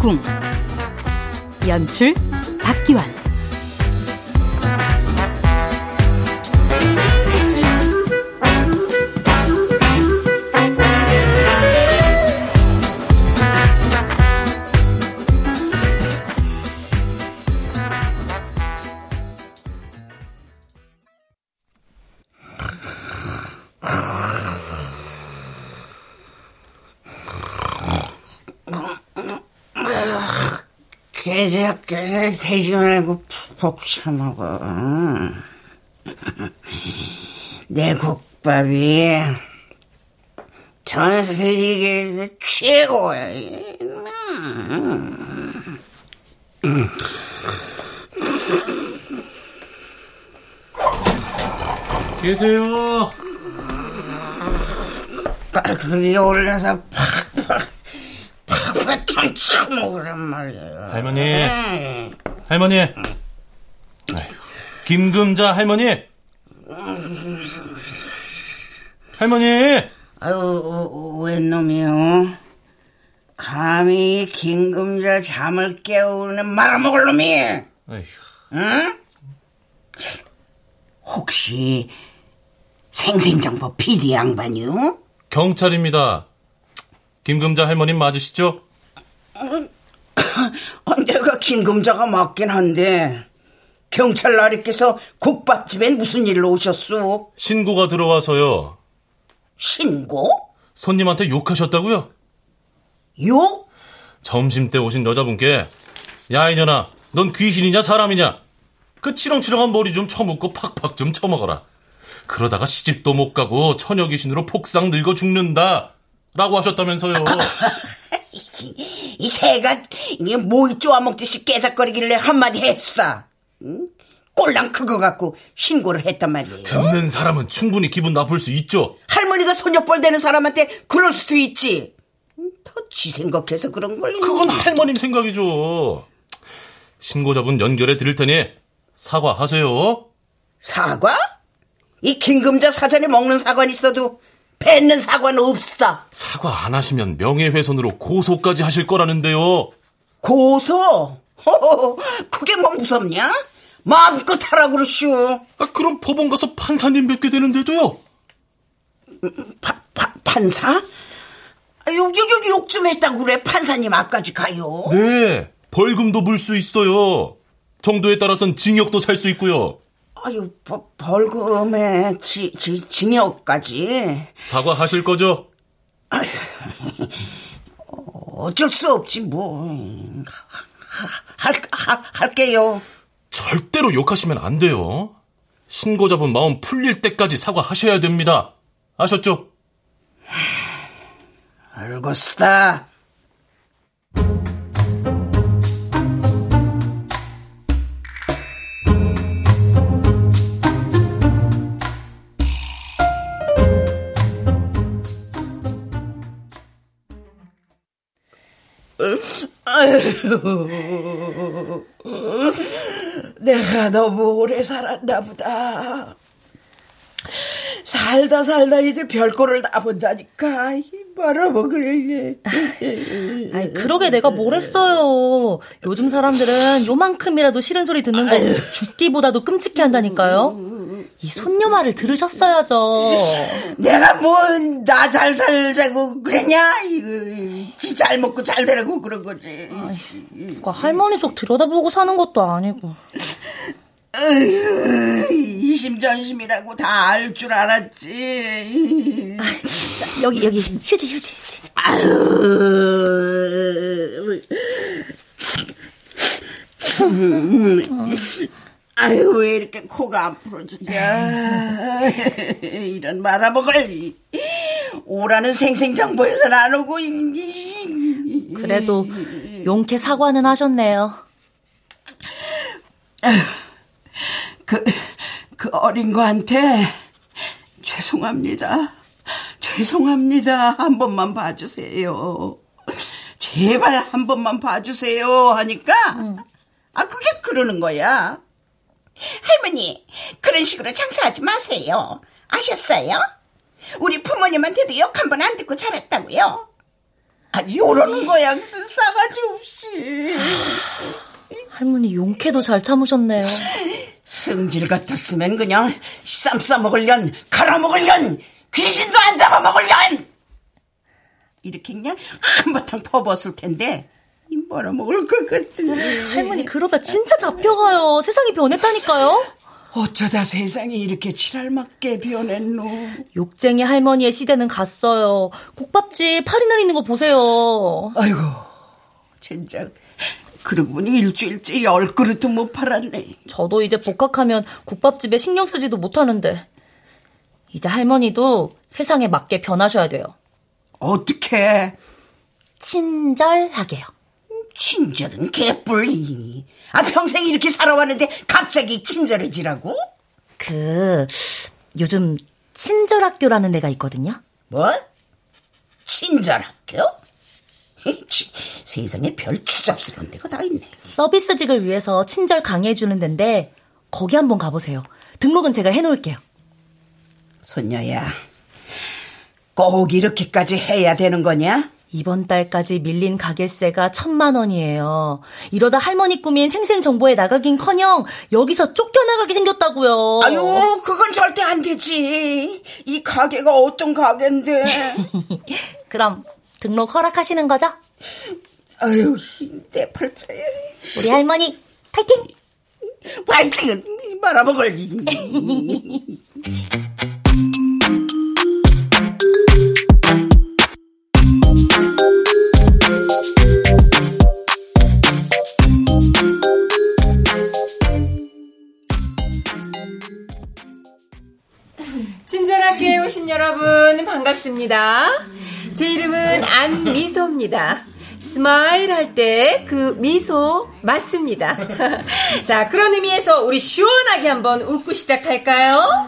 4궁 연출 박기환. 대지 말고 푹 처먹어. 내 국밥이 전 세계에서 최고야. 계세요. 깍두기 올려서 팍팍 팍팍 천쳐 먹으란 말이에요. 할머니, 할머니. 아이고, 김금자 할머니. 할머니. 아유, 웬 놈이요? 감히 김금자 잠을 깨우는 말아먹을 놈이! 아이고, 응? 혹시 생생정보 PD 양반이요? 경찰입니다. 김금자 할머님 맞으시죠? 어, 내가 김금자가 맞긴 한데 경찰 나리께서 국밥집엔 무슨 일로 오셨소? 신고가 들어와서요. 신고? 손님한테 욕하셨다고요? 욕? 점심 때 오신 여자분께 야 이년아 넌 귀신이냐 사람이냐 그 치렁치렁한 머리 좀 쳐묻고 팍팍 좀 쳐먹어라 그러다가 시집도 못 가고 처녀 귀신으로 폭삭 늙어 죽는다 라고 하셨다면서요 이, 이 새가 이게 모이 쪼아먹듯이 깨작거리길래 한마디 했수다. 응? 꼴랑 그거 갖고 신고를 했단 말이에요. 듣는 사람은 충분히 기분 나쁠 수 있죠 할머니가 소녀뻘 되는 사람한테 그럴 수도 있지. 더 지 생각해서 그런 걸. 그건 할머님 생각이죠 신고자분 연결해 드릴 테니 사과하세요 사과? 이 김금자 사전에 먹는 사관 있어도 뱉는 사과는 없다. 사과 안 하시면 명예훼손으로 고소까지 하실 거라는데요 고소? 허허, 그게 뭐 무섭냐? 마음껏 하라 그러슈. 아, 그럼 법원 가서 판사님 뵙게 되는데도요 파, 파, 판사? 아, 욕, 욕, 욕, 욕좀 했다고 그래. 판사님 앞까지 가요. 네, 벌금도 물 수 있어요. 정도에 따라선 징역도 살 수 있고요. 아유, 버, 벌금에 지, 지, 징역까지. 사과하실 거죠? 어쩔 수 없지, 뭐. 할, 할, 할게요. 절대로 욕하시면 안 돼요. 신고자분 마음 풀릴 때까지 사과하셔야 됩니다. 아셨죠? 알겠다. 내가 너무 오래 살았나 보다. 살다 살다 이제 별꼴을 다 본다니까 말아먹을래. 아이, 그러게 내가 뭘 했어요. 요즘 사람들은 요만큼이라도 싫은 소리 듣는 거 죽기보다도 끔찍해 한다니까요. 이 손녀 말을 들으셨어야죠. 내가 뭐나잘 살자고 그랬냐? 지 잘 먹고 잘 되라고 그런 거지. 그러니까 할머니 속 들여다보고 사는 것도 아니고. 이심전심이라고 다 알 줄 알았지. 자, 여기 여기 휴지 휴지 휴지. 아유, 아유 왜 이렇게 코가 앞으로 주냐? 이런 말아먹을 오라는 생생정보에서는 안 오고. 그래도 용케 사과는 하셨네요. 그, 그 어린 거한테 죄송합니다. 죄송합니다. 한 번만 봐주세요. 제발 한 번만 봐주세요. 하니까, 아, 그게 그러는 거야. 할머니, 그런 식으로 장사하지 마세요. 아셨어요? 우리 부모님한테도 욕 한 번 안 듣고 자랐다고요? 아, 요러는 거야, 싸가지 없이. 할머니 용케도 잘 참으셨네요. 승질 같았으면 그냥 쌈 싸먹을련, 갈아먹을련, 귀신도 안 잡아먹을련! 이렇게 그냥 한바탕 퍼붓을 텐데, 이 말아먹을 것 같은데. 할머니 그러다 진짜 잡혀가요. 세상이 변했다니까요. 어쩌다 세상이 이렇게 지랄맞게 변했노. 욕쟁이 할머니의 시대는 갔어요. 국밥집 파리날 있는 거 보세요. 아이고, 진짜. 그러고 보니 일주일째 열 그릇도 못 팔았네. 저도 이제 복학하면 국밥집에 신경 쓰지도 못하는데. 이제 할머니도 세상에 맞게 변하셔야 돼요. 어떻게? 친절하게요. 친절은 개뿔이. 아, 평생 이렇게 살아왔는데 갑자기 친절해지라고? 그, 요즘 친절학교라는 데가 있거든요. 뭐? 친절학교? 세상에 별 추잡스러운 데가 다 있네. 서비스직을 위해서 친절 강의해주는 데인데, 거기 한번 가보세요. 등록은 제가 해놓을게요. 손녀야, 꼭 이렇게까지 해야 되는 거냐? 이번 달까지 밀린 가게세가 천만 원이에요. 이러다 할머니 꾸민 생생정보에 나가긴커녕 여기서 쫓겨나가게 생겼다고요. 아유, 그건 절대 안 되지. 이 가게가 어떤 가게인데. 그럼 등록 허락하시는 거죠? 아유, 내 팔자야. 우리 할머니 파이팅! 파이팅은 말아먹을. 친절학교에 오신 여러분 반갑습니다. 제 이름은 안미소입니다. smile 할 때 그 미소 맞습니다. 자, 그런 의미에서 우리 시원하게 한번 웃고 시작할까요?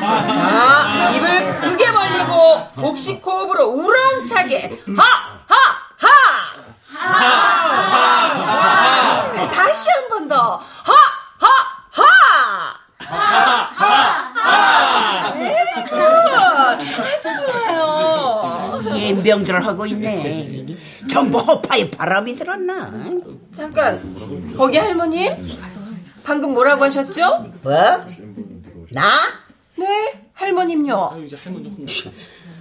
자, 입을 크게 벌리고 복식 호흡으로 우렁차게 하! 하! 하! 하! 다시 한 번 더. 하! 하! 하! 베리굿! 아 연병들을 하고 있네. 전부 허파에 바람이 들었나? 잠깐, 거기 할머니? 방금 뭐라고 하셨죠? 뭐? 나? 네, 할머님요.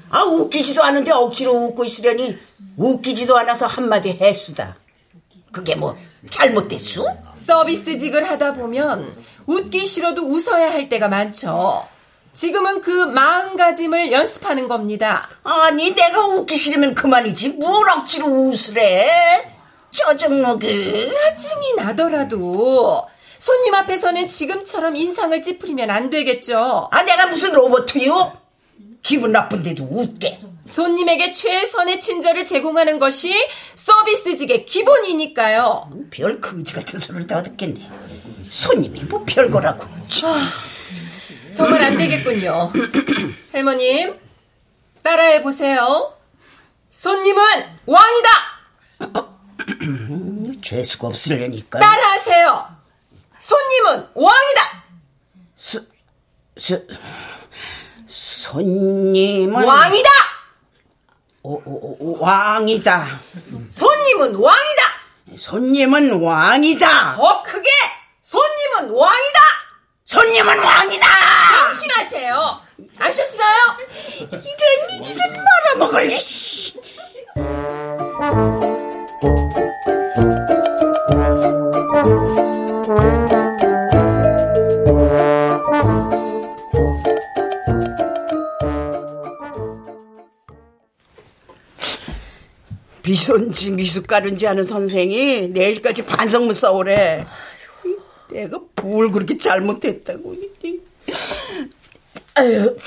아, 웃기지도 않은데 억지로 웃고 있으려니 웃기지도 않아서 한마디 했수다. 그게 뭐 잘못됐수? 서비스직을 하다 보면 웃기 싫어도 웃어야 할 때가 많죠. 지금은 그 마음가짐을 연습하는 겁니다. 아니, 내가 웃기 싫으면 그만이지. 뭘 억지로 웃으래? 짜증나게. 짜증이 나더라도 손님 앞에서는 지금처럼 인상을 찌푸리면 안 되겠죠. 아, 내가 무슨 로봇이요? 기분 나쁜데도 웃게. 손님에게 최선의 친절을 제공하는 것이 서비스직의 기본이니까요. 별 거지 같은 소리를 다 듣겠네. 손님이 뭐 별거라고. 정말 안 되겠군요. 할머님, 따라해 보세요. 손님은 왕이다! 죄수가 없으려니까. 따라하세요. 손님은 왕이다! 수, 수, 손님은. 왕이다! 오, 오, 오, 왕이다. 손님은 왕이다! 손님은 왕이다. 더 크게! 손님은 왕이다! 손님은 왕이다! 조심하세요. 아셨어요? 이런, 이런 말아먹을. 미소인지 미숫가루인지 하는 선생이 내일까지 반성문 써오래. 뭘 그렇게 잘못했다고. 아유,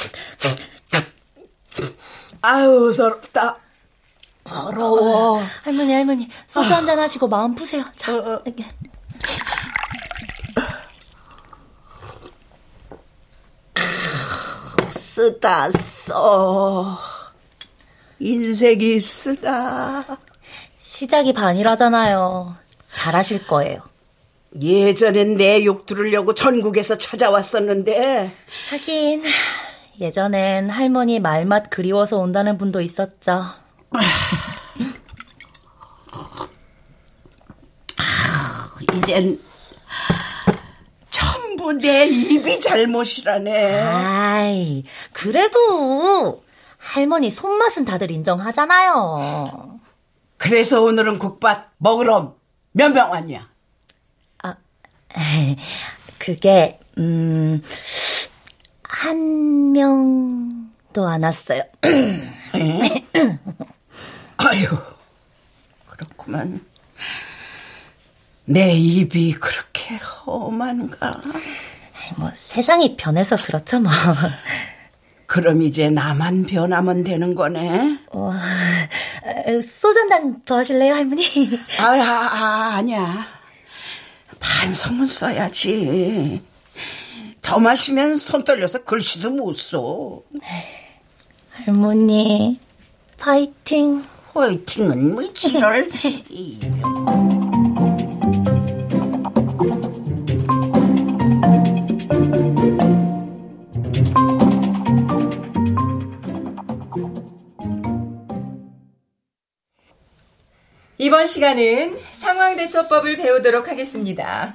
아유, 서럽다. 서러워. 할머니, 할머니, 소주 한잔 하시고 마음 푸세요. 자, 어, 어. 이렇게. 쓰다, 써. 인생이 쓰다. 시작이 반이라잖아요. 잘하실 거예요. 예전엔 내 욕 들으려고 전국에서 찾아왔었는데, 하긴, 예전엔 할머니 말맛 그리워서 온다는 분도 있었죠. 이젠 전부 내 입이 잘못이라네. 아이, 그래도 할머니 손맛은 다들 인정하잖아요. 그래서 오늘은 국밥 먹으러 몇명 왔냐? 아, 그게, 음, 한 명도 안 왔어요. 아유, 그렇구만. 내 입이 그렇게 험한가? 뭐, 세상이 변해서 그렇죠, 뭐. 그럼 이제 나만 변하면 되는 거네? 와, 소주 한 잔 더 하실래요, 할머니? 아, 아, 아, 아니야. 반성문 써야지. 더 마시면 손 떨려서 글씨도 못 써. 할머니, 파이팅. 화이팅은 뭐 지랄. 이번 시간은 상황 대처법을 배우도록 하겠습니다.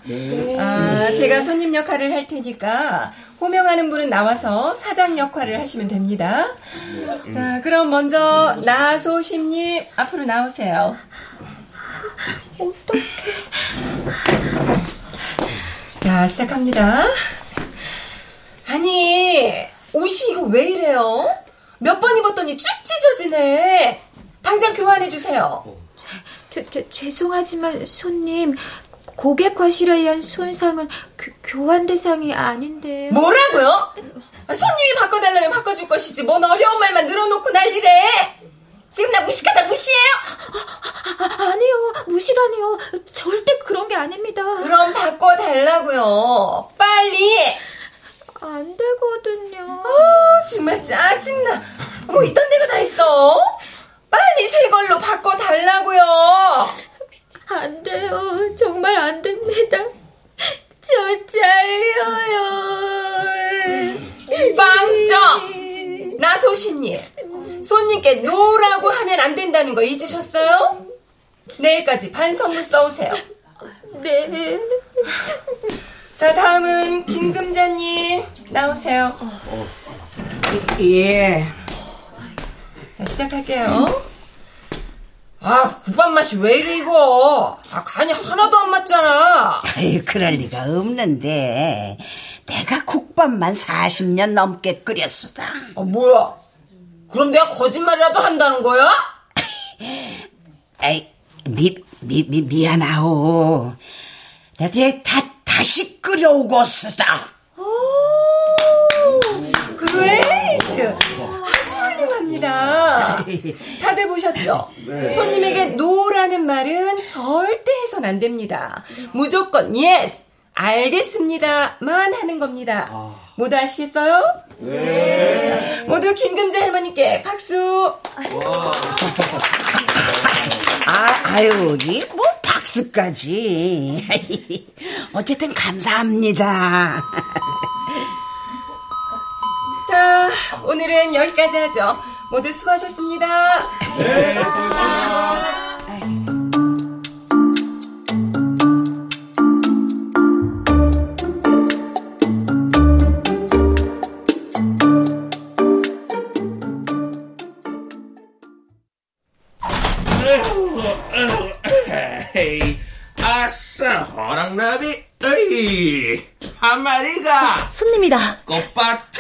아, 제가 손님 역할을 할 테니까 호명하는 분은 나와서 사장 역할을 하시면 됩니다. 자, 그럼 먼저 나소심님 앞으로 나오세요. 어떡해. 자, 시작합니다. 아니, 옷이 이거 왜 이래요? 몇 번 입었더니 쭉 찢어지네. 당장 교환해 주세요. 죄, 죄, 죄송하지만 손님 고객 과실에 의한 손상은 그, 교환 대상이 아닌데요. 뭐라고요? 아, 손님이 바꿔달라면 바꿔줄 것이지 뭔 어려운 말만 늘어놓고 난리래. 지금 나 무식하다 무시해요? 아, 아니요 무시라니요 절대 그런 게 아닙니다. 그럼 바꿔달라고요. 빨리. 안 되거든요. 아 정말 짜증나. 뭐 이딴 데가 다 있어? 빨리 새 걸로 바꿔 달라고요. 안 돼요. 정말 안 됩니다. 저 잘려요. 빵점! 나소신님, 손님께 노라고 하면 안 된다는 거 잊으셨어요? 내일까지 반성문 써오세요. 네. 자, 다음은 김금자님, 나오세요. 예. 자, 시작할게요. 아, 국밥 맛이 왜 이래, 이거? 아, 간이 하나도 안 맞잖아. 아유, 그럴 리가 없는데. 내가 국밥만 40년 넘게 끓였수다. 아, 뭐야? 그럼 내가 거짓말이라도 한다는 거야? 에이, 미, 미, 미, 미안하오. 내가 다, 다시 끓여오겠수다. Great! 아주 훌륭합니다. 다들 보셨죠? 손님에게 no라는 말은 절대 해선 안 됩니다. 무조건 yes, 알겠습니다만 하는 겁니다. 모두 아시겠어요? 네. 모두 김금자 할머니께 박수. 아, 아유, 이뭐 박수까지. 어쨌든 감사합니다. 자, 오늘은 여기까지 하죠. 모두 수고하셨습니다. 에이, 아싸, 호랑나비, 에이, 한 마리가 손님이다. 꽃밭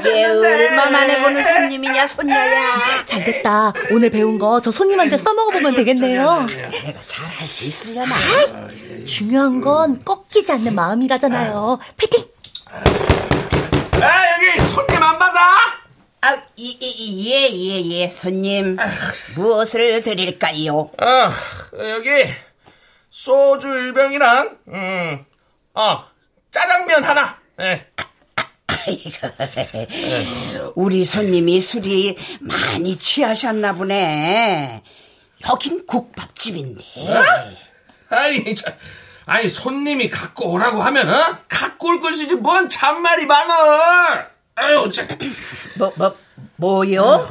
이게 좋네. 얼마 만에 보는 손님이냐, 손녀야. 잘 됐다. 오늘 배운 거 저 손님한테 써먹어보면 되겠네요. 내가 잘할 수 있으려나? 중요한 건 꺾이지 않는 마음이라잖아요. 패팅! 아, 여기 손님 안 받아? 아, 이, 이, 예, 예, 예, 손님. 무엇을 드릴까요? 어, 여기 소주 일병이랑, 음, 어, 짜장면 하나. 예. 아이고, 우리 손님이 술이 많이 취하셨나 보네. 여긴 국밥집인데. 아이, 참. 아니, 손님이 갖고 오라고 하면, 어? 갖고 올 것이지, 뭔 잔말이 많어! 아유, 자, 뭐, 뭐, 뭐요?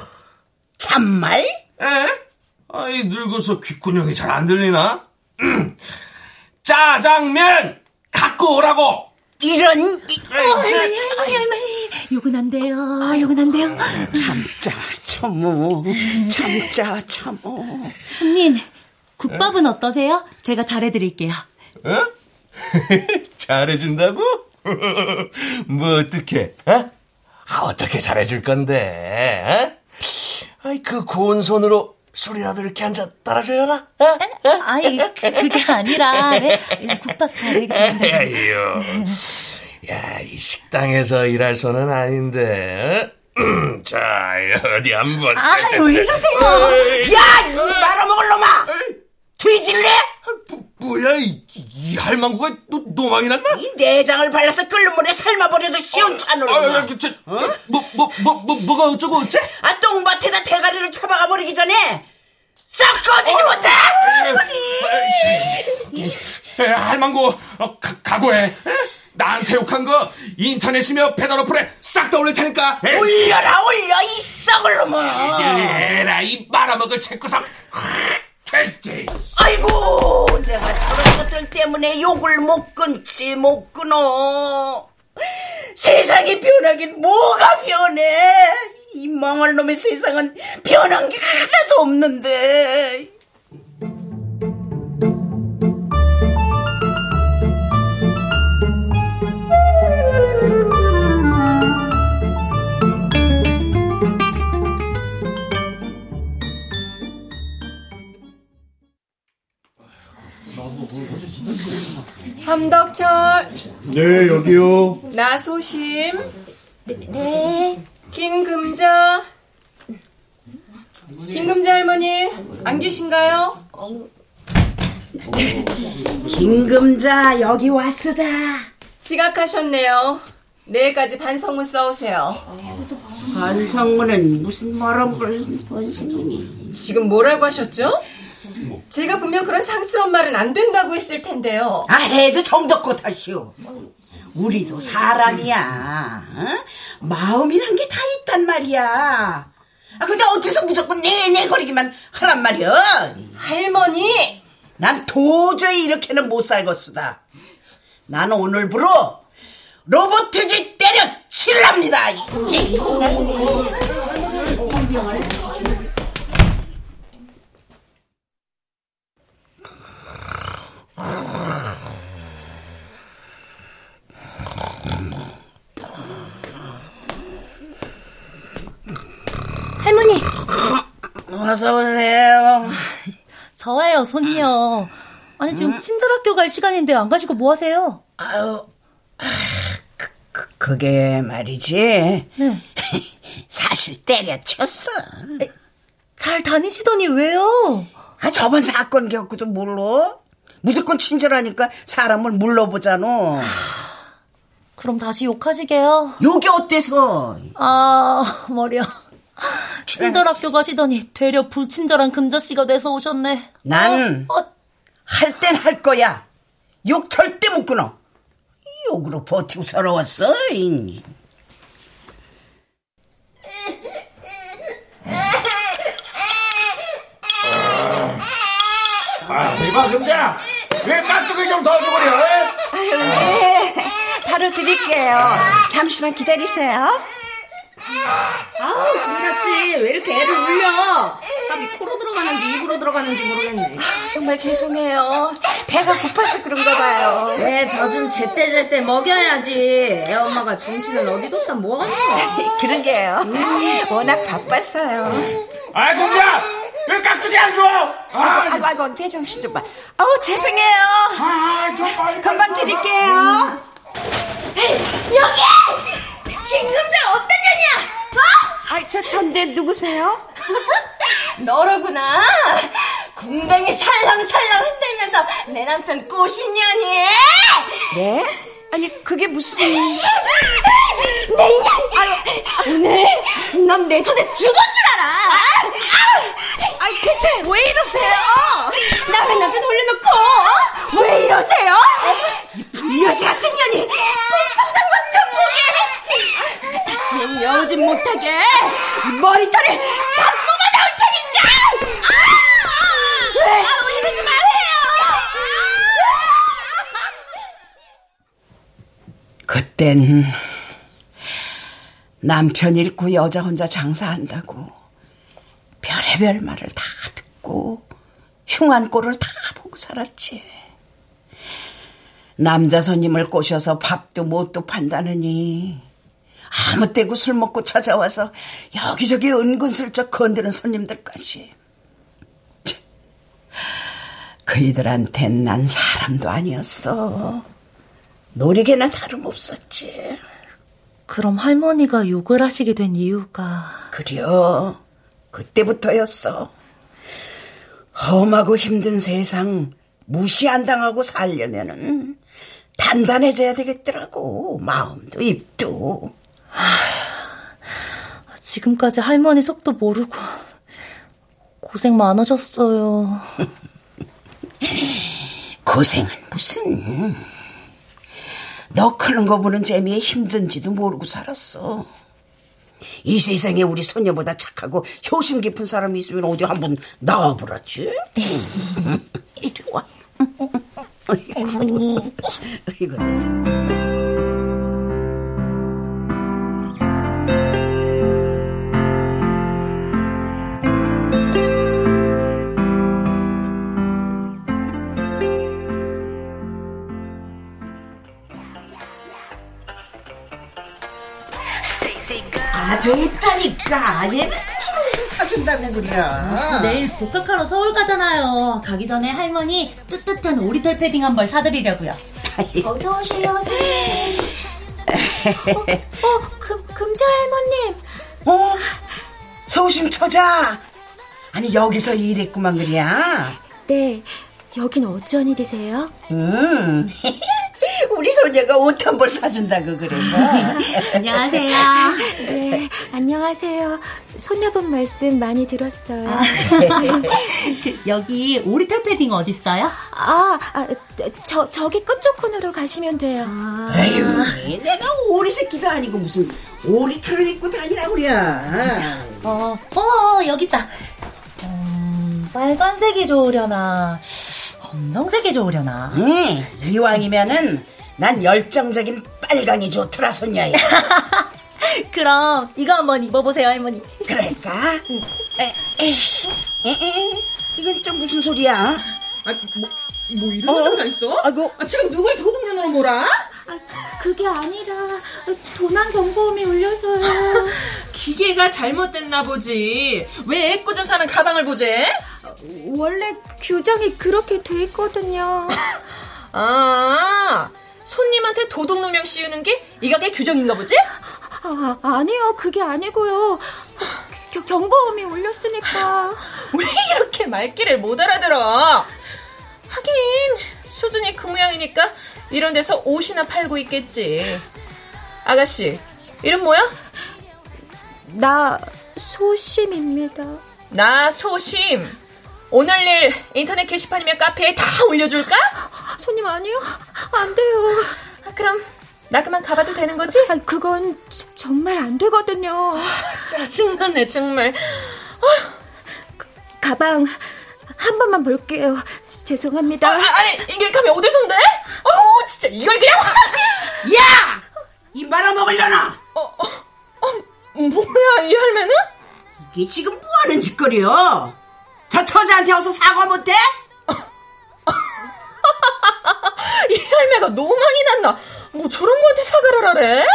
참말? 에? 아이, 늙어서 귓구녕이 잘 안 들리나? 음. 짜장면 갖고 오라고! 이런, 할머니, 할머니, 할머니. 욕은 안 돼요. 욕은 안 돼요. 참자, 참어. 참자, 참어. 손님, 국밥은 어떠세요? 제가 잘해드릴게요. 어? 잘해준다고? 뭐, 어떻게, 어? 아, 어떻게 잘해줄 건데, 어? 아이, 그 고운 손으로 술이라도 이렇게 한 잔 따라줘야나? 어? 어? 아이, 그, 그게 아니라, 네, 국밥. 에휴. 야, 이 식당에서 일할 손은 아닌데. 어? 자, 어디 한번. 아, 왜 이러세요? 야, 이 말아먹을 놈아! 뒤질래? 뭐, 뭐야, 이, 이 할망구가 또 노망이 났나? 이 내장을 발라서 끓는 물에 삶아버려도 시원찮을 아, 놈아. 아, 저, 저, 뭐, 뭐, 뭐, 뭐, 뭐가 어쩌고 어째? 아, 똥밭에다 대가리를 쳐박아 버리기 전에 싹 꺼지지 못해! 에, 할망구, 어, 가, 각오해. 에? 나한테 욕한 거 인터넷이며 배달 어플에 싹 다 올릴 테니까. 에? 올려라, 올려, 이 썩을 놈아! 에라, 이 말아먹을 책구석. 됐지. 아이고, 내가 저런 것들 때문에 욕을 못 끊지, 못 끊어. 세상이 변하긴 뭐가 변해? 이 망할 놈의 세상은 변한 게 하나도 없는데. 함덕철, 네, 여기요. 나소심, 네, 김금자, 김금자 할머니 안 계신가요? 김금자, 여기 왔으다. 지각하셨네요. 내일까지 반성문 써오세요. 반성문은 무슨 말을 지금 뭐라고 하셨죠? 제가 분명 그런 상스러운 말은 안 된다고 했을 텐데요. 아 해도 정덕고 하시오. 우리도 사람이야. 어? 마음이란 게 다 있단 말이야. 아 근데 어디서 무조건 내내거리기만 하란 말이야. 할머니! 난 도저히 이렇게는 못 살겠수다. 난 오늘부로 로보트지 때려 칠랍니다. 이- 할머니, 어서 오세요. 저예요, 손녀. 아니, 지금 친절학교 갈 시간인데 안 가시고 뭐 하세요? 아유, 아, 그, 그, 그게 말이지. 네. 사실 때려쳤어. 잘 다니시더니 왜요? 아, 저번 사건 겪고도 몰라? 무조건 친절하니까 사람을 물러보잖아. 그럼 다시 욕하시게요. 요게 어때서? 아, 머리야. 친절학교 가시더니 되려 불친절한 금자씨가 돼서 오셨네. 난 어, 어, 할땐할 거야. 욕 절대 못 끊어. 욕으로 버티고 살아왔어. 이. 아, 이봐, 금자! 왜 깍두기 좀 더 주거려? 아유, 네. 바로 드릴게요. 잠시만 기다리세요. 아우, 금자씨, 왜 이렇게 애를 울려? 밥이 코로 들어가는지 입으로 들어가는지 모르겠네. 정말 죄송해요. 배가 고파서 그런가 봐요. 왜 젖은 제때 제때 먹여야지. 애 엄마가 정신을 어디 뒀다 뭐하노? 그러게요. 워낙 바빴어요. 아, 금자! 왜 깍두기 안 줘? 아, 아이고, 아이고, 대정씨 좀 봐. 아우, 죄송해요. 아, 좀 빨리. 금방 드릴게요. 여기! 김금자 어떤 년이야? 어? 아, 저, 전데 누구세요? 너로구나. 궁뎅이 살랑살랑 흔들면서 내 남편 꼬신년이. 네? 아니, 그게 무슨. 내 인연! 오늘 넌 내 손에 죽은 줄 알아! 아, 대체 왜 이러세요? 남의 남편 올려놓고 어? 왜 이러세요? 이 불려시 같은 년이 뽕뽕당 것 다시 여우짓 못하게 이 머리털을 다 뽑아 나올 테니까! 아! 아! 이러지 마세요! 그땐 남편 잃고 여자 혼자 장사한다고 별의별 말을 다 듣고 흉한 꼴을 다 보고 살았지. 남자 손님을 꼬셔서 밥도 못도 판다느니 아무 때고 술 먹고 찾아와서 여기저기 은근슬쩍 건드는 손님들까지. 그이들한텐 난 사람도 아니었어. 놀이개나 다름없었지. 그럼 할머니가 욕을 하시게 된 이유가 그려. 그때부터였어. 험하고 힘든 세상 무시 안 당하고 살려면은 단단해져야 되겠더라고. 마음도 입도. 지금까지 할머니 속도 모르고 고생 많으셨어요. 고생은 무슨. 너 크는 거 보는 재미에 힘든지도 모르고 살았어. 이 세상에 우리 소녀보다 착하고 효심 깊은 사람이 있으면 어디 한번 나와보라지. 이리 와. 어머니. 이거 됐다니까. 얘는 티옷을 사준다는 거야. 내일 복학하러 서울 가잖아요. 가기 전에 할머니 뜨뜻한 오리털 패딩 한 벌 사드리려고요. 어서 오세요, 선생님. 어, 어 금, 금자 할머님. 어? 소심 처자. 아니, 여기서 일했구만, 그래야. 네, 여긴 어쩐 일이세요? 음. 우리 소녀가 옷 한 벌 사준다고 그래서. 안녕하세요. 네, 안녕하세요. 손녀분 말씀 많이 들었어요. 그, 여기 오리털 패딩 어딨어요? 아, 아, 저, 저기 끝쪽 코너로 가시면 돼요. 아유, 내가 오리 새끼가 아니고 무슨 오리털을 입고 다니라고 그래. 어, 어, 여기 있다. 음, 빨간색이 좋으려나, 검정색이 좋으려나. 응, 이왕이면은 난 열정적인 빨강이 좋더라, 손녀야. 그럼 이거 한번 입어보세요, 할머니. 그럴까? 에, 에이씨, 에, 에, 이건 좀 무슨 소리야? 아, 뭐, 뭐 이런 어? 소리가 있어? 아이고. 아, 지금 누굴 도둑년으로 몰아? 아, 그게 아니라 도난 경보음이 울려서요. 기계가 잘못됐나 보지. 왜 애꿎은 사람 가방을 보재? 원래 규정이 그렇게 돼 있거든요. 아, 손님한테 도둑 누명 씌우는 게 이 가게 규정인가 보지? 아, 아니요, 그게 아니고요. 겨- 경보음이 울렸으니까. 왜 이렇게 말귀를 못 알아들어? 하긴 수준이 그 모양이니까 이런 데서 옷이나 팔고 있겠지. 아가씨, 이름 뭐야? 나 소심입니다. 나 소심. 오늘 일 인터넷 게시판이면 카페에 다 올려줄까? 손님 아니요? 안 돼요. 아, 그럼 나 그만 가봐도 되는 거지? 아, 그건 저- 정말 안 되거든요. 짜증나네 정말. 가방 한 번만 볼게요. 죄송합니다. 아, 아, 아니 이게 가면 어디선데? 어우 진짜 이걸 그냥 야! 이 말아먹으려나? 뭐야 이 할매는? 이게 지금 뭐하는 짓거리여? 저 처자한테 어서 사과 못해? 이 할매가 너무 많이 났나? 뭐 저런 거한테 사과를 하래?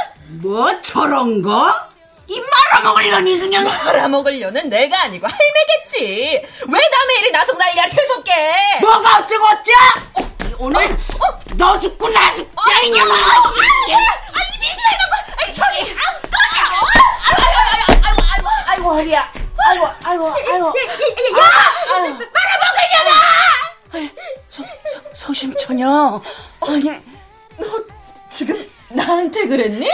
뭐 저런 거? 이 말아먹으려니 그냥 말아먹으려는 내가 아니고 할매겠지. 왜 남의 일이 나서 난리야 계속해? 뭐가 어쩌고 어쩌? 오늘 너 죽고 나 죽자 이년아 아, 이 미친 할매! 아이 저리! 아이고 허리야 아이고 아이고 아이고 야! 말아먹으려나 소, 소, 소심처녀 아니 나한테 그랬니?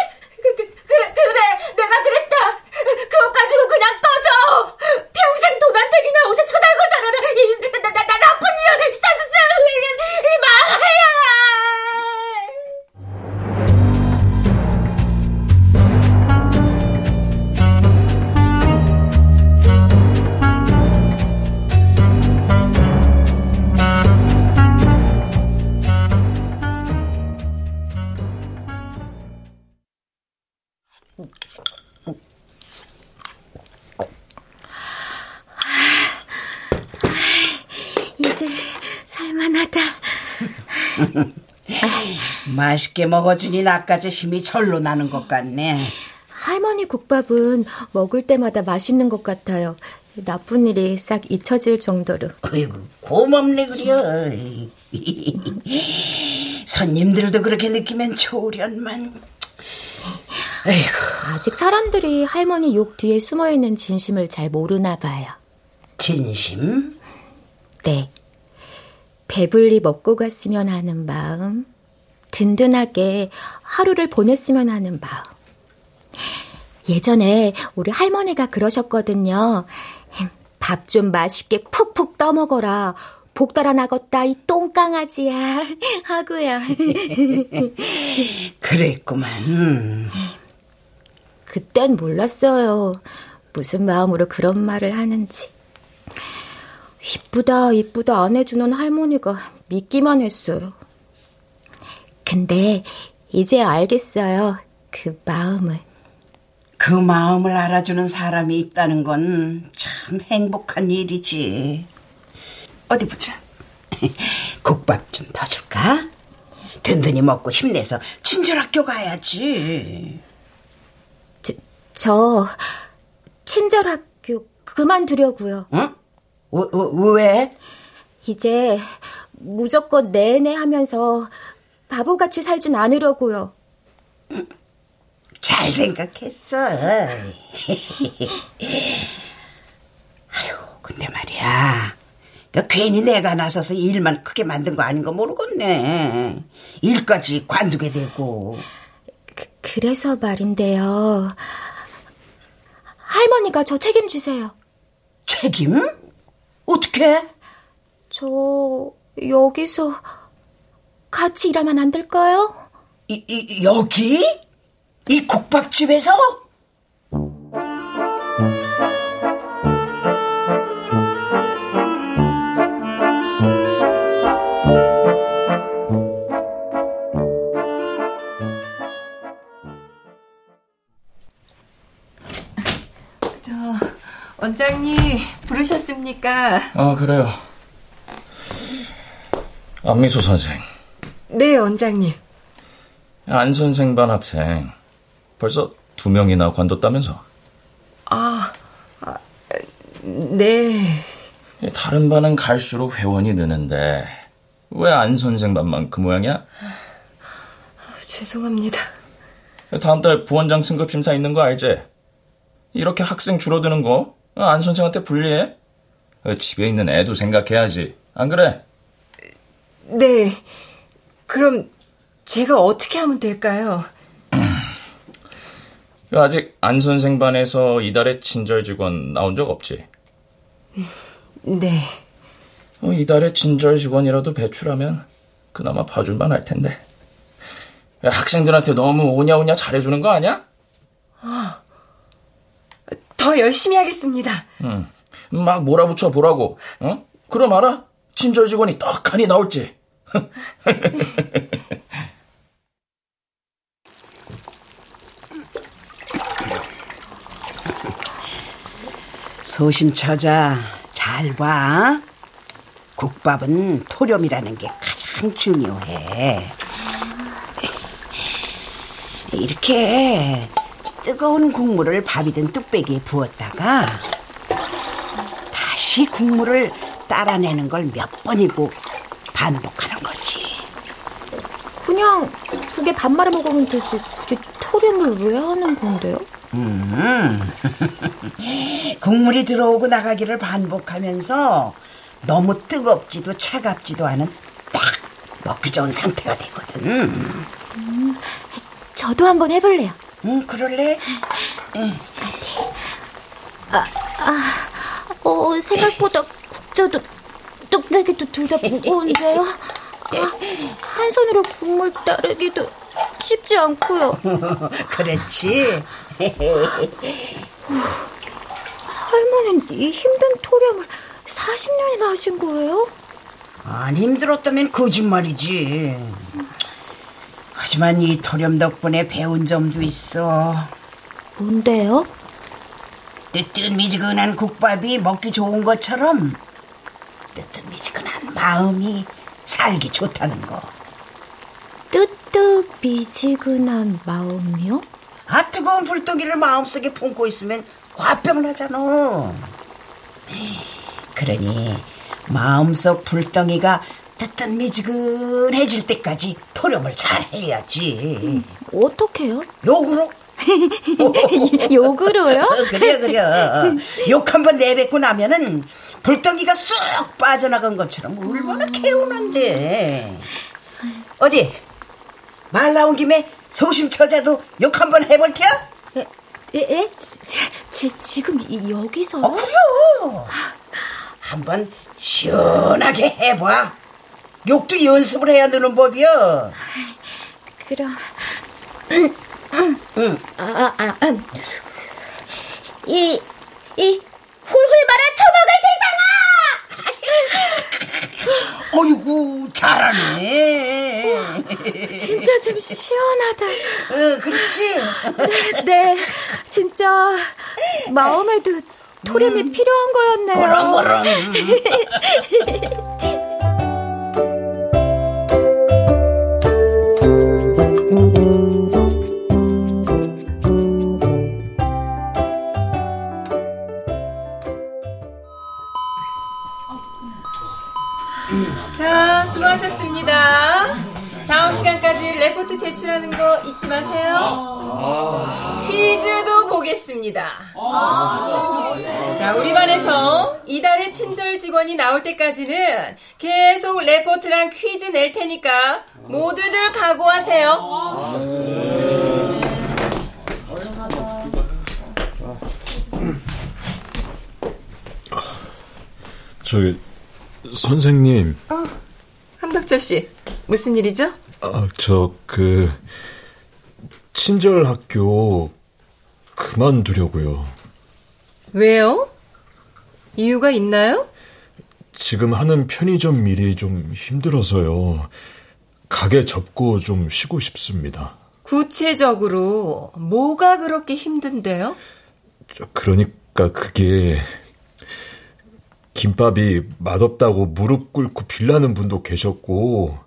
맛있게 먹어주니 나까지 힘이 절로 나는 것 같네. 할머니 국밥은 먹을 때마다 맛있는 것 같아요. 나쁜 일이 싹 잊혀질 정도로. 아이고, 고맙네, 그려. 손님들도 그렇게 느끼면 좋으련만. 에이구. 아직 사람들이 할머니 욕 뒤에 숨어 있는 진심을 잘 모르나 봐요. 진심? 네. 배불리 먹고 갔으면 하는 마음, 든든하게 하루를 보냈으면 하는 마음. 예전에 우리 할머니가 그러셨거든요. 밥 좀 맛있게 푹푹 떠먹어라. 복 달아나겠다, 이 똥강아지야. 하고요. 그랬구만. 그땐 몰랐어요. 무슨 마음으로 그런 말을 하는지. 이쁘다, 이쁘다 안 해주는 할머니가 믿기만 했어요. 근데 이제 알겠어요. 그 마음을. 그 마음을 알아주는 사람이 있다는 건 참 행복한 일이지. 어디 보자. 국밥 좀 더 줄까? 든든히 먹고 힘내서 친절학교 가야지. 저, 저 친절학교 그만두려고요. 어? 왜? 이제 무조건 내내 하면서 바보같이 살진 않으려고요. 잘 생각했어. 아유, 근데 말이야. 그 괜히 내가 나서서 일만 크게 만든 거 아닌 거 모르겠네. 일까지 관두게 되고. 그, 그래서 말인데요. 할머니가 저 책임지세요. 책임? 어떻게? 저 여기서 같이 일하면 안 될까요? 이, 이 여기? 이 국밥집에서? 저 원장님 부르셨습니까? 아 그래요. 안미소 선생. 네 원장님. 안 선생 반 학생 벌써 두 명이나 관뒀다면서? 아, 아 네. 다른 반은 갈수록 회원이 느는데 왜 안 선생 반만 그 모양이야? 죄송합니다. 다음 달 부원장 승급 심사 있는 거 알지? 이렇게 학생 줄어드는 거 안 선생한테 불리해? 집에 있는 애도 생각해야지. 안 그래? 네. 그럼 제가 어떻게 하면 될까요? 아직 안 선생 반에서 이달에 친절 직원 나온 적 없지? 네. 어, 이달에 친절 직원이라도 배출하면 그나마 봐줄만 할 텐데. 야, 학생들한테 너무 오냐오냐 잘해주는 거 아니야? 아, 더 열심히 하겠습니다. 응. 막 몰아붙여 보라고. 어? 그럼 알아? 친절 직원이 떡하니 나올지. 소심처자 잘 봐. 국밥은 토렴이라는 게 가장 중요해. 이렇게 뜨거운 국물을 밥이든 뚝배기에 부었다가 다시 국물을 따라내는 걸 몇 번이고 반복하는 거지. 그냥 그게 밥 말아 먹으면 되지. 굳이 토렴을 왜 하는 건데요? 음. 국물이 들어오고 나가기를 반복하면서 너무 뜨겁지도 차갑지도 않은 딱 먹기 좋은 상태가 되거든. 음, 저도 한번 해볼래요. 응, 그럴래? 응. 아, 아, 어, 생각보다 국자도 뚝배기도 둘 다 무거운데요. 아, 한 손으로 국물 따르기도 쉽지 않고요. 그렇지. 할머니는 이 힘든 토렴을 40년이나 하신 거예요? 안 힘들었다면 거짓말이지. 하지만 이 토렴 덕분에 배운 점도 있어. 뭔데요? 뜨뜻미지근한 국밥이 먹기 좋은 것처럼 뜨뜻미지근한 마음이 살기 좋다는 거. 뜨뜻미지근한 마음이요? 아 뜨거운 불덩이를 마음속에 품고 있으면 화병을 하잖아. 그러니 마음속 불덩이가 뜨뜻미지근해질 때까지 토령을 잘 해야지. 음, 어떻게요? 욕으로. 욕으로요? 그래 그래. 욕 한번 내뱉고 나면은 불덩이가 쑥 빠져나간 것처럼 얼마나 개운한데. 어디 말 나온 김에 소심 처자도 욕 한번 해볼 테야? 에, 에? 지, 지금 여기서? 어, 그래요. 한번 시원하게 해봐. 욕도 연습을 해야 되는 법이야. 그럼. 응. 아, 아, 아, 음. 이, 이, 훌훌 말아 처먹을 세상아! 어이구, 잘하네. 진짜 좀 시원하다. 응, 그렇지? 네, 네 진짜 마음에도 토렴이 음, 필요한 거였네요. 그럼, 그럼. 자, 수고하셨습니다. 다음 시간까지 레포트 제출하는 거 잊지 마세요. 퀴즈도 보겠습니다. 자, 우리 반에서 이달의 친절 직원이 나올 때까지는 계속 레포트랑 퀴즈 낼 테니까 모두들 각오하세요. 저기 선생님. 어, 한덕철 씨, 무슨 일이죠? 아, 저, 그, 친절 학교 그만두려고요. 왜요? 이유가 있나요? 지금 하는 편의점 일이 좀 힘들어서요. 가게 접고 좀 쉬고 싶습니다. 구체적으로 뭐가 그렇게 힘든데요? 그러니까 그게 김밥이 맛없다고 무릎 꿇고 빌라는 분도 계셨고,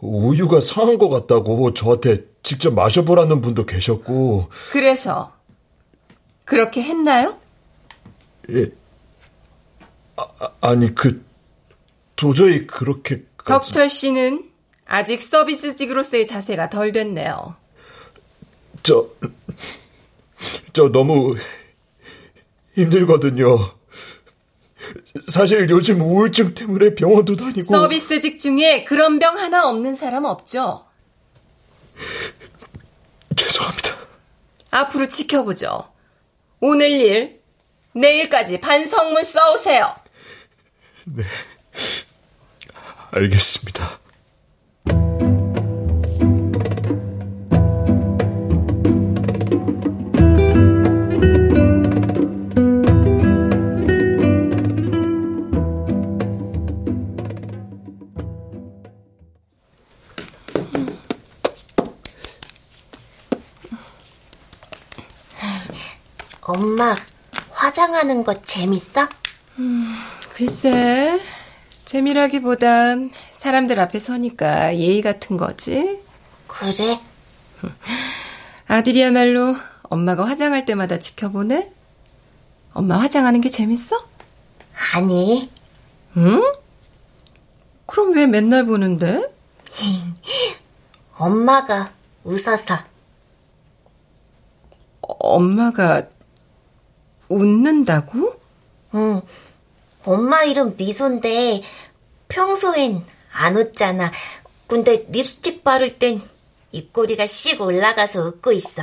우유가 상한 것 같다고 저한테 직접 마셔보라는 분도 계셨고. 그래서, 그렇게 했나요? 예. 아, 니 그, 도저히 그렇게. 덕철 씨는 아직 서비스직으로서의 자세가 덜 됐네요. 저, 저 너무 힘들거든요. 사실 요즘 우울증 때문에 병원도 다니고. 서비스직 중에 그런 병 하나 없는 사람 없죠? 죄송합니다. 앞으로 지켜보죠. 오늘 일, 내일까지 반성문 써오세요. 네. 알겠습니다. 엄마, 화장하는 거 재밌어? 음, 글쎄, 재미라기보단 사람들 앞에 서니까 예의 같은 거지. 그래? 아들이야말로 엄마가 화장할 때마다 지켜보네? 엄마 화장하는 게 재밌어? 아니. 응? 그럼 왜 맨날 보는데? 엄마가 웃어서. 엄마가 웃는다고? 응. 엄마 이름 미소인데 평소엔 안 웃잖아. 근데 립스틱 바를 땐 입꼬리가 씩 올라가서 웃고 있어.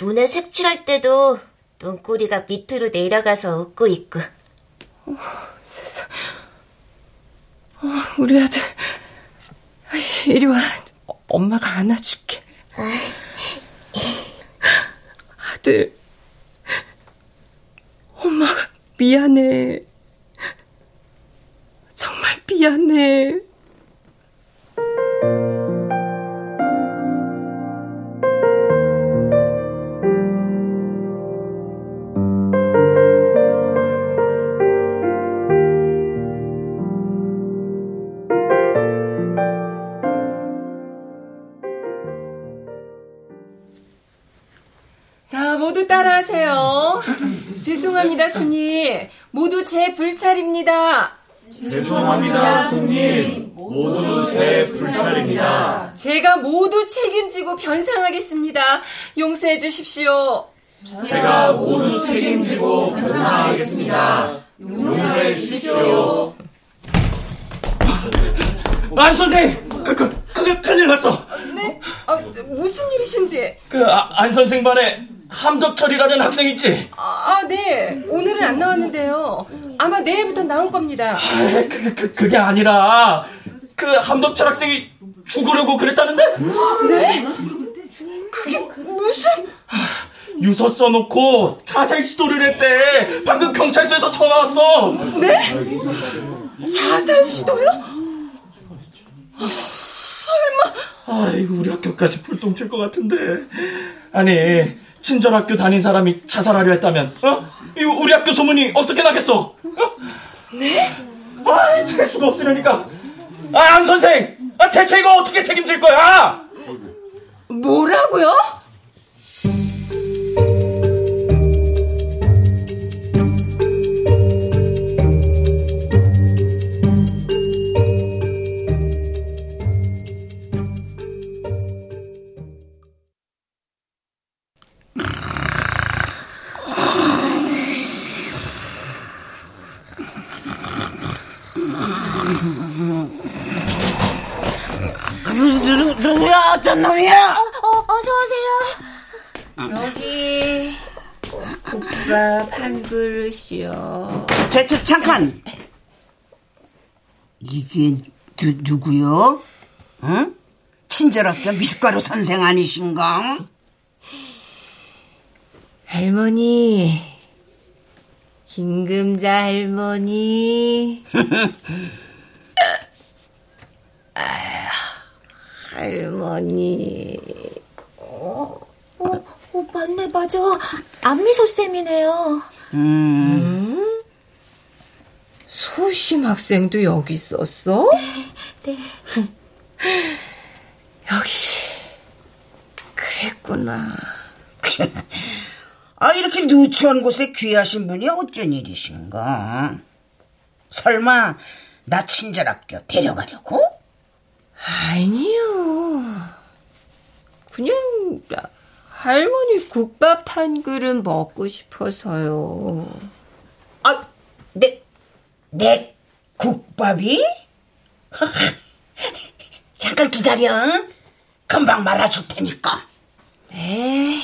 눈에 색칠할 때도 눈꼬리가 밑으로 내려가서 웃고 있고. 어, 세상. 어, 우리 아들. 이리 와. 엄마가 안아줄게. 아들. 엄마가 미안해. 정말 미안해. 따라하세요. 죄송합니다, 손님. 모두 제 불찰입니다. 죄송합니다, 손님. 모두 제 불찰입니다. 제가 모두 책임지고 변상하겠습니다. 용서해 주십시오. 제가 모두 책임지고 변상하겠습니다. 용서해 주십시오. 안 선생, 그, 그, 그, 큰일 났어. 네? 아, 무슨 일이신지. 그, 아, 안 선생 반에 함덕철이라는 학생 있지? 아, 아, 네. 오늘은 안 나왔는데요. 아마 내일부터 나올 겁니다. 아, 그, 그, 그게 아니라, 그 함덕철 학생이 죽으려고 그랬다는데? 네? 그게 무슨... 유서 써놓고 자살 시도를 했대. 방금 경찰서에서 전화 왔어. 네? 자살 시도요? 아, 설마. 아이고 우리 학교까지 불똥 튈 것 같은데. 아니 친절 학교 다닌 사람이 자살하려 했다면, 어? 이 우리 학교 소문이 어떻게 나겠어? 어? 네? 아이 찰 수가 없으려니까. 아 안 선생, 아 대체 이거 어떻게 책임질 거야? 뭐라고요? 야? 어떤 놈이야? 어, 어, 어서 오세요. 여기, 국밥 한 그릇이요. 저, 저, 잠깐. 이게 누, 누구요? 응? 친절학교 미숫가루 선생 아니신가? 할머니, 김금자 할머니. 할머니. 어, 어, 어, 맞네, 맞아. 안미소쌤이네요. 음? 소심 학생도 여기 있었어? 네. 역시, 그랬구나. 아, 이렇게 누추한 곳에 귀하신 분이 어쩐 일이신가? 설마, 나 친절학교 데려가려고? 아니요. 그냥, 할머니 국밥 한 그릇 먹고 싶어서요. 아, 내, 내 국밥이? 잠깐 기다려. 금방 말아줄 테니까. 네.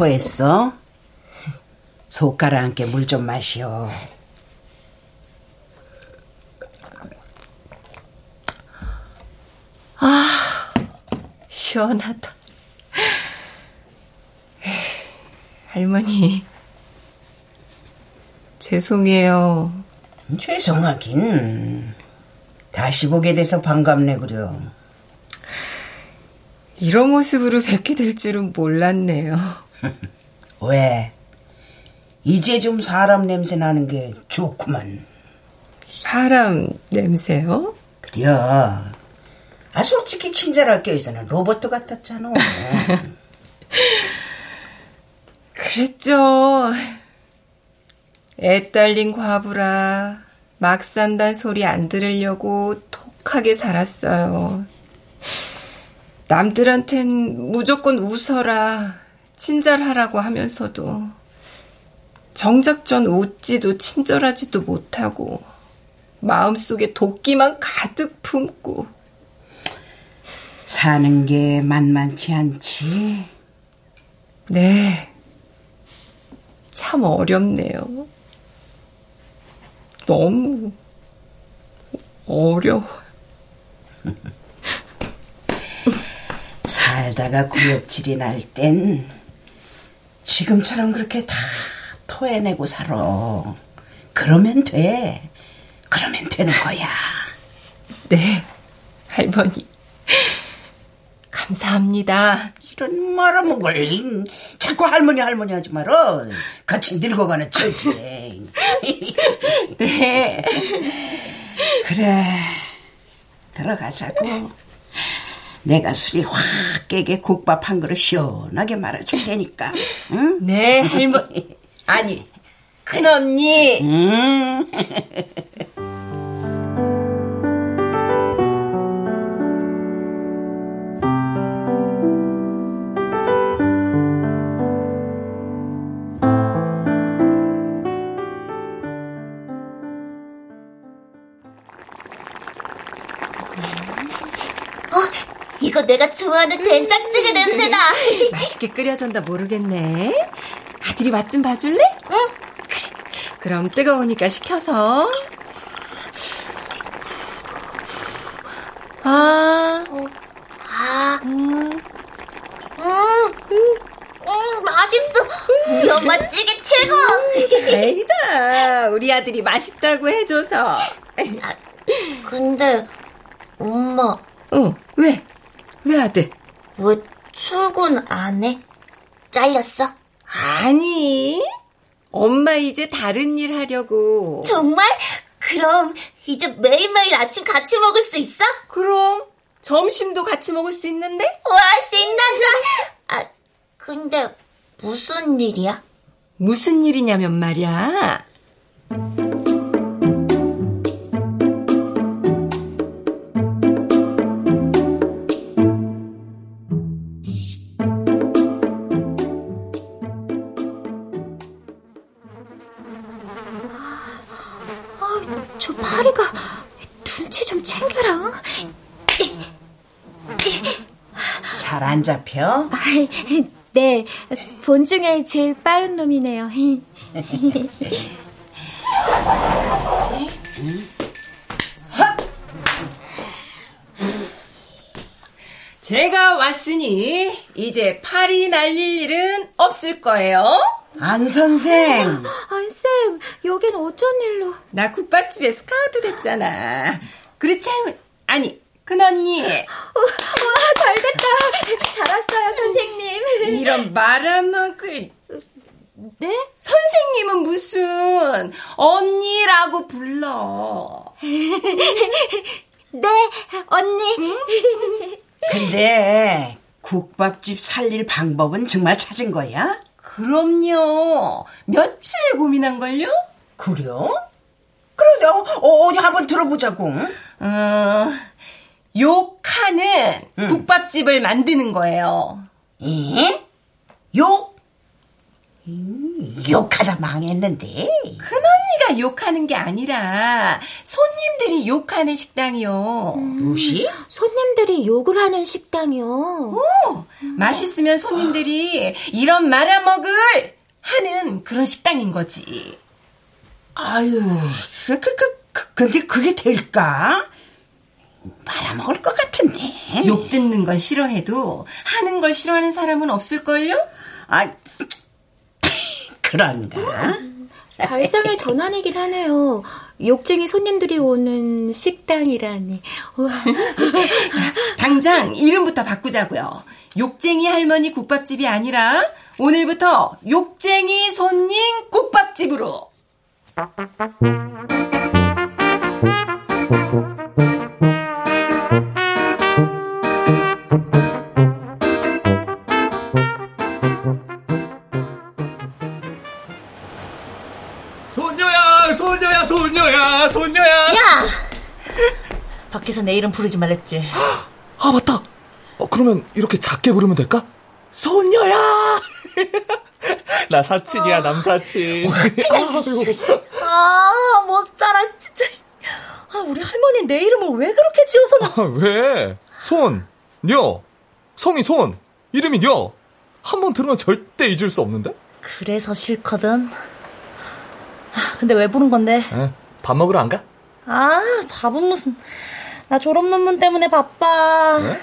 다 토했어? 손가락 함께 물좀 마시오. 아, 시원하다. 할머니, 죄송해요. 죄송하긴. 다시 보게 돼서 반갑네, 그려. 이런 모습으로 뵙게 될 줄은 몰랐네요. 왜? 이제 좀 사람 냄새 나는 게 좋구만. 사람 냄새요? 그려. 아, 솔직히 친절학교에서는 로봇 같았잖아. 그랬죠. 애 딸린 과부라 막 산단 소리 안 들으려고 독하게 살았어요. 남들한텐 무조건 웃어라, 친절하라고 하면서도 정작 전 웃지도 친절하지도 못하고 마음속에 도끼만 가득 품고 사는 게 만만치 않지. 네. 참 어렵네요. 너무 어려워. 살다가 구역질이 날 땐 지금처럼 그렇게 다 토해내고 살아. 그러면 돼. 그러면 되는 거야. 네, 할머니. 감사합니다. 이런 말아먹을 자꾸 할머니 할머니 하지 마라. 같이 늙어가는 처지. 네. 그래 들어가자고. 내가 술이 확 깨게 국밥 한 그릇 시원하게 말아줄 테니까. 응? 네 할머니. 아니 큰 언니. 음. 내가 좋아하는 된장찌개 냄새다. 맛있게 끓여졌나 모르겠네. 아들이 맛 좀 봐줄래? 응. 그래. 그럼 뜨거우니까 식혀서. 아. 아. 음. 음. 음, 맛있어. 우리 엄마 찌개 최고. 다행이다. 우리 아들이 맛있다고 해줘서. 아, 근데 엄마. 어, 왜? 왜 아들? 왜 출근 안 해? 잘렸어? 아니. 엄마 이제 다른 일 하려고. 정말? 그럼 이제 매일매일 아침 같이 먹을 수 있어? 그럼 점심도 같이 먹을 수 있는데? 와, 신난다. 아, 근데 무슨 일이야? 무슨 일이냐면 말이야. 안 잡혀? 네, 본 중에 제일 빠른 놈이네요. 제가 왔으니 이제 팔이 날릴 일은 없을 거예요. 안 선생. 안 쌤, 여긴 어쩐 일로? 나 국밥집에 스카우트 됐잖아. 그렇지 할머니. 아니 큰 언니. 와, 잘 됐다. 잘 왔어요, 선생님. 이런 말아먹을. 네? 선생님은 무슨 언니라고 불러. 네, 언니. 근데 국밥집 살릴 방법은 정말 찾은 거야? 그럼요. 며칠 고민한걸요? 그래요? 그러게 어, 어디 한번 들어보자고. 어, 욕하는 응. 국밥집을 만드는 거예요. 에? 욕? 음, 욕하다 망했는데. 큰언니가 욕하는 게 아니라 손님들이 욕하는 식당이요. 무시? 손님들이 욕을 하는 식당이요. 오, 맛있으면 손님들이 이런 말아먹을 하는 그런 식당인 거지. 아유, 그, 그, 그, 그, 근데 그게 될까? 말아먹을 것 같은데. 욕 듣는 건 싫어해도 하는 걸 싫어하는 사람은 없을걸요? 아, 그런가? 발상의 전환이긴 하네요. 욕쟁이 손님들이 오는 식당이라니. 우와. 당장 이름부터 바꾸자고요. 욕쟁이 할머니 국밥집이 아니라 오늘부터 욕쟁이 손님 국밥집으로. 소녀야. 야! 밖에서 내 이름 부르지 말랬지. 아, 맞다. 어, 그러면 이렇게 작게 부르면 될까? 소녀야! 나 사친이야, 남사친. 아, 못 살아, 진짜. 아, 우리 할머니 내 이름을 왜 그렇게 지어서. 아, 왜? 손, 녀. 성이 손. 이름이 녀. 한 번 들으면 절대 잊을 수 없는데? 그래서 싫거든. 아, 근데 왜 부른 건데? 에, 밥 먹으러 안 가? 아, 밥은 무슨. 나 졸업 논문 때문에 바빠. 네?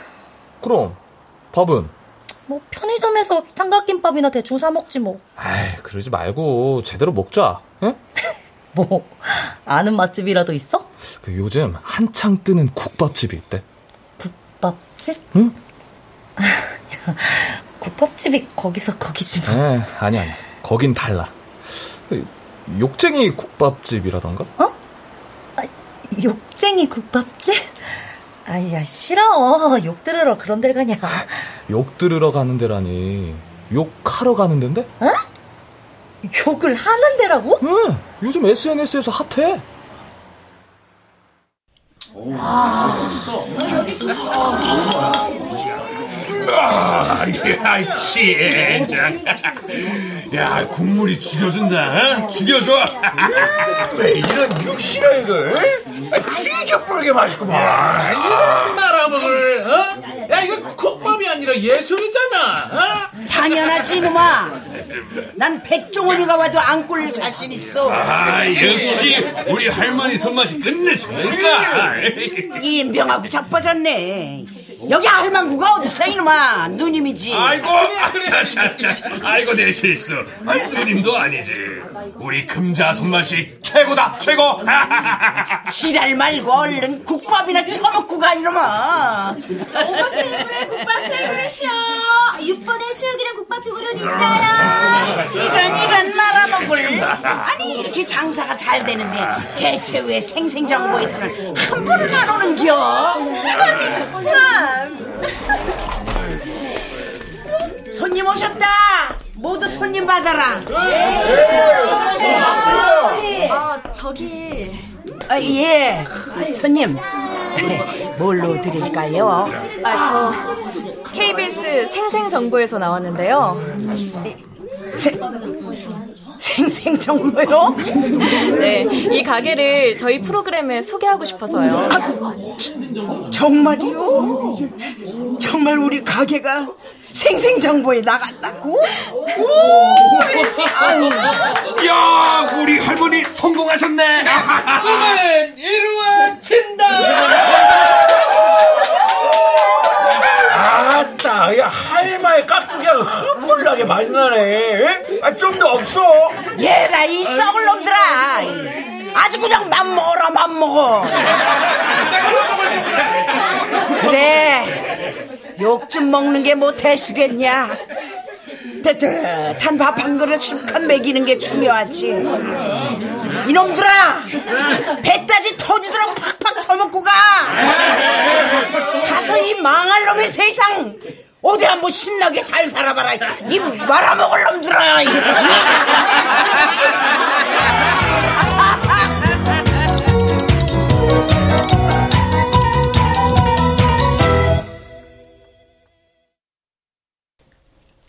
그럼, 밥은? 뭐, 편의점에서 삼각김밥이나 대충 사먹지 뭐. 아이, 그러지 말고, 제대로 먹자. 에? 뭐, 아는 맛집이라도 있어? 그 요즘 한창 뜨는 국밥집이 있대. 국밥집? 응? 국밥집이 거기서 거기지 뭐. 에, 아니, 아니. 거긴 달라. 욕쟁이 국밥집이라던가? 어? 아, 욕쟁이 국밥집? 아야, 싫어. 욕 들으러 그런 데를 가냐. 욕 들으러 가는 데라니. 욕하러 가는 데인데? 어? 욕을 하는 데라고? 응. 요즘 SNS에서 핫해. 아, 야, 진짜. 야, 국물이 죽여준다, 어? 죽여줘. 왜 이런 육실어 이걸? 아, 치즈 뿌르게 맛있구만. 이런 말아먹을, 어? 야, 이거 국밥이 아니라 예술이잖아, 어? 당연하지 이놈아 난 백종원이가 와도 안 꿀 자신 있어 아, 역시 우리 할머니 손맛이 끝내주니까. 인병하고 자빠졌네 여기 할망구가 어딨어 이놈아 누님이지 아이고, 자자자, 아이고 내 실수. 아이 누님도 아니지. 우리 금자 손맛이 최고다, 최고. 지랄 말고 얼른 국밥이나 처먹고 가 이놈아 오빠 테이블에 국밥 세 그릇이요. 6번에 수육이랑 국밥 두 그릇 있어요. 이런 이런 말아먹을 아니 이렇게 장사가 잘 되는데 대체 왜 생생정보에서는 한 번은 안 오는겨 참. 손님 오셨다 모두 손님 받아라 아, 저기. 아, 예 손님 뭘로 드릴까요? 아, 저 KBS 생생정보에서 나왔는데요. 생생정보요? 네, 이 가게를 저희 프로그램에 소개하고 싶어서요. 정말이요? 정말 우리 가게가 생생정보에 나갔다고? 야, 우리 할머니 성공하셨네. 꿈은 이루어진다. 아따, 야, 할말 깍두기가 흠불나게 많이 나네. 아, 좀 더 없어. 얘라 이 썩을 놈들아. 아주 그냥 맘 먹어라 맘 먹어. 그래 욕 좀 먹는 게뭐 대수겠냐? 뜨뜻한 밥 한 그릇 실컷 먹이는 게 중요하지. 이놈들아 배따지 터지도록 팍팍 처먹고 가. 가서 이 망할 놈의 세상 어디 한번 신나게 잘 살아봐라 이 말아먹을 놈들아 이.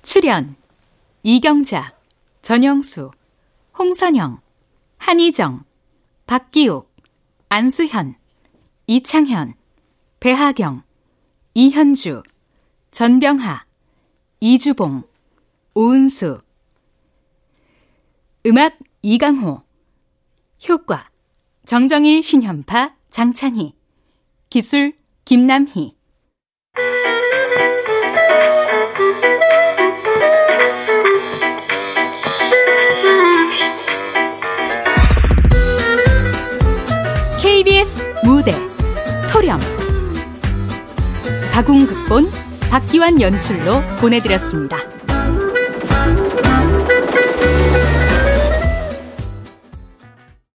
출연 이경자, 전영수, 홍선영, 한희정, 박기욱, 안수현, 이창현, 배하경, 이현주, 전병하, 이주봉, 오은수. 음악 이강호 효과 정정일 신현파 장찬희 기술 김남희. KBS 무대 토령 박웅극본 박기환 연출로 보내드렸습니다.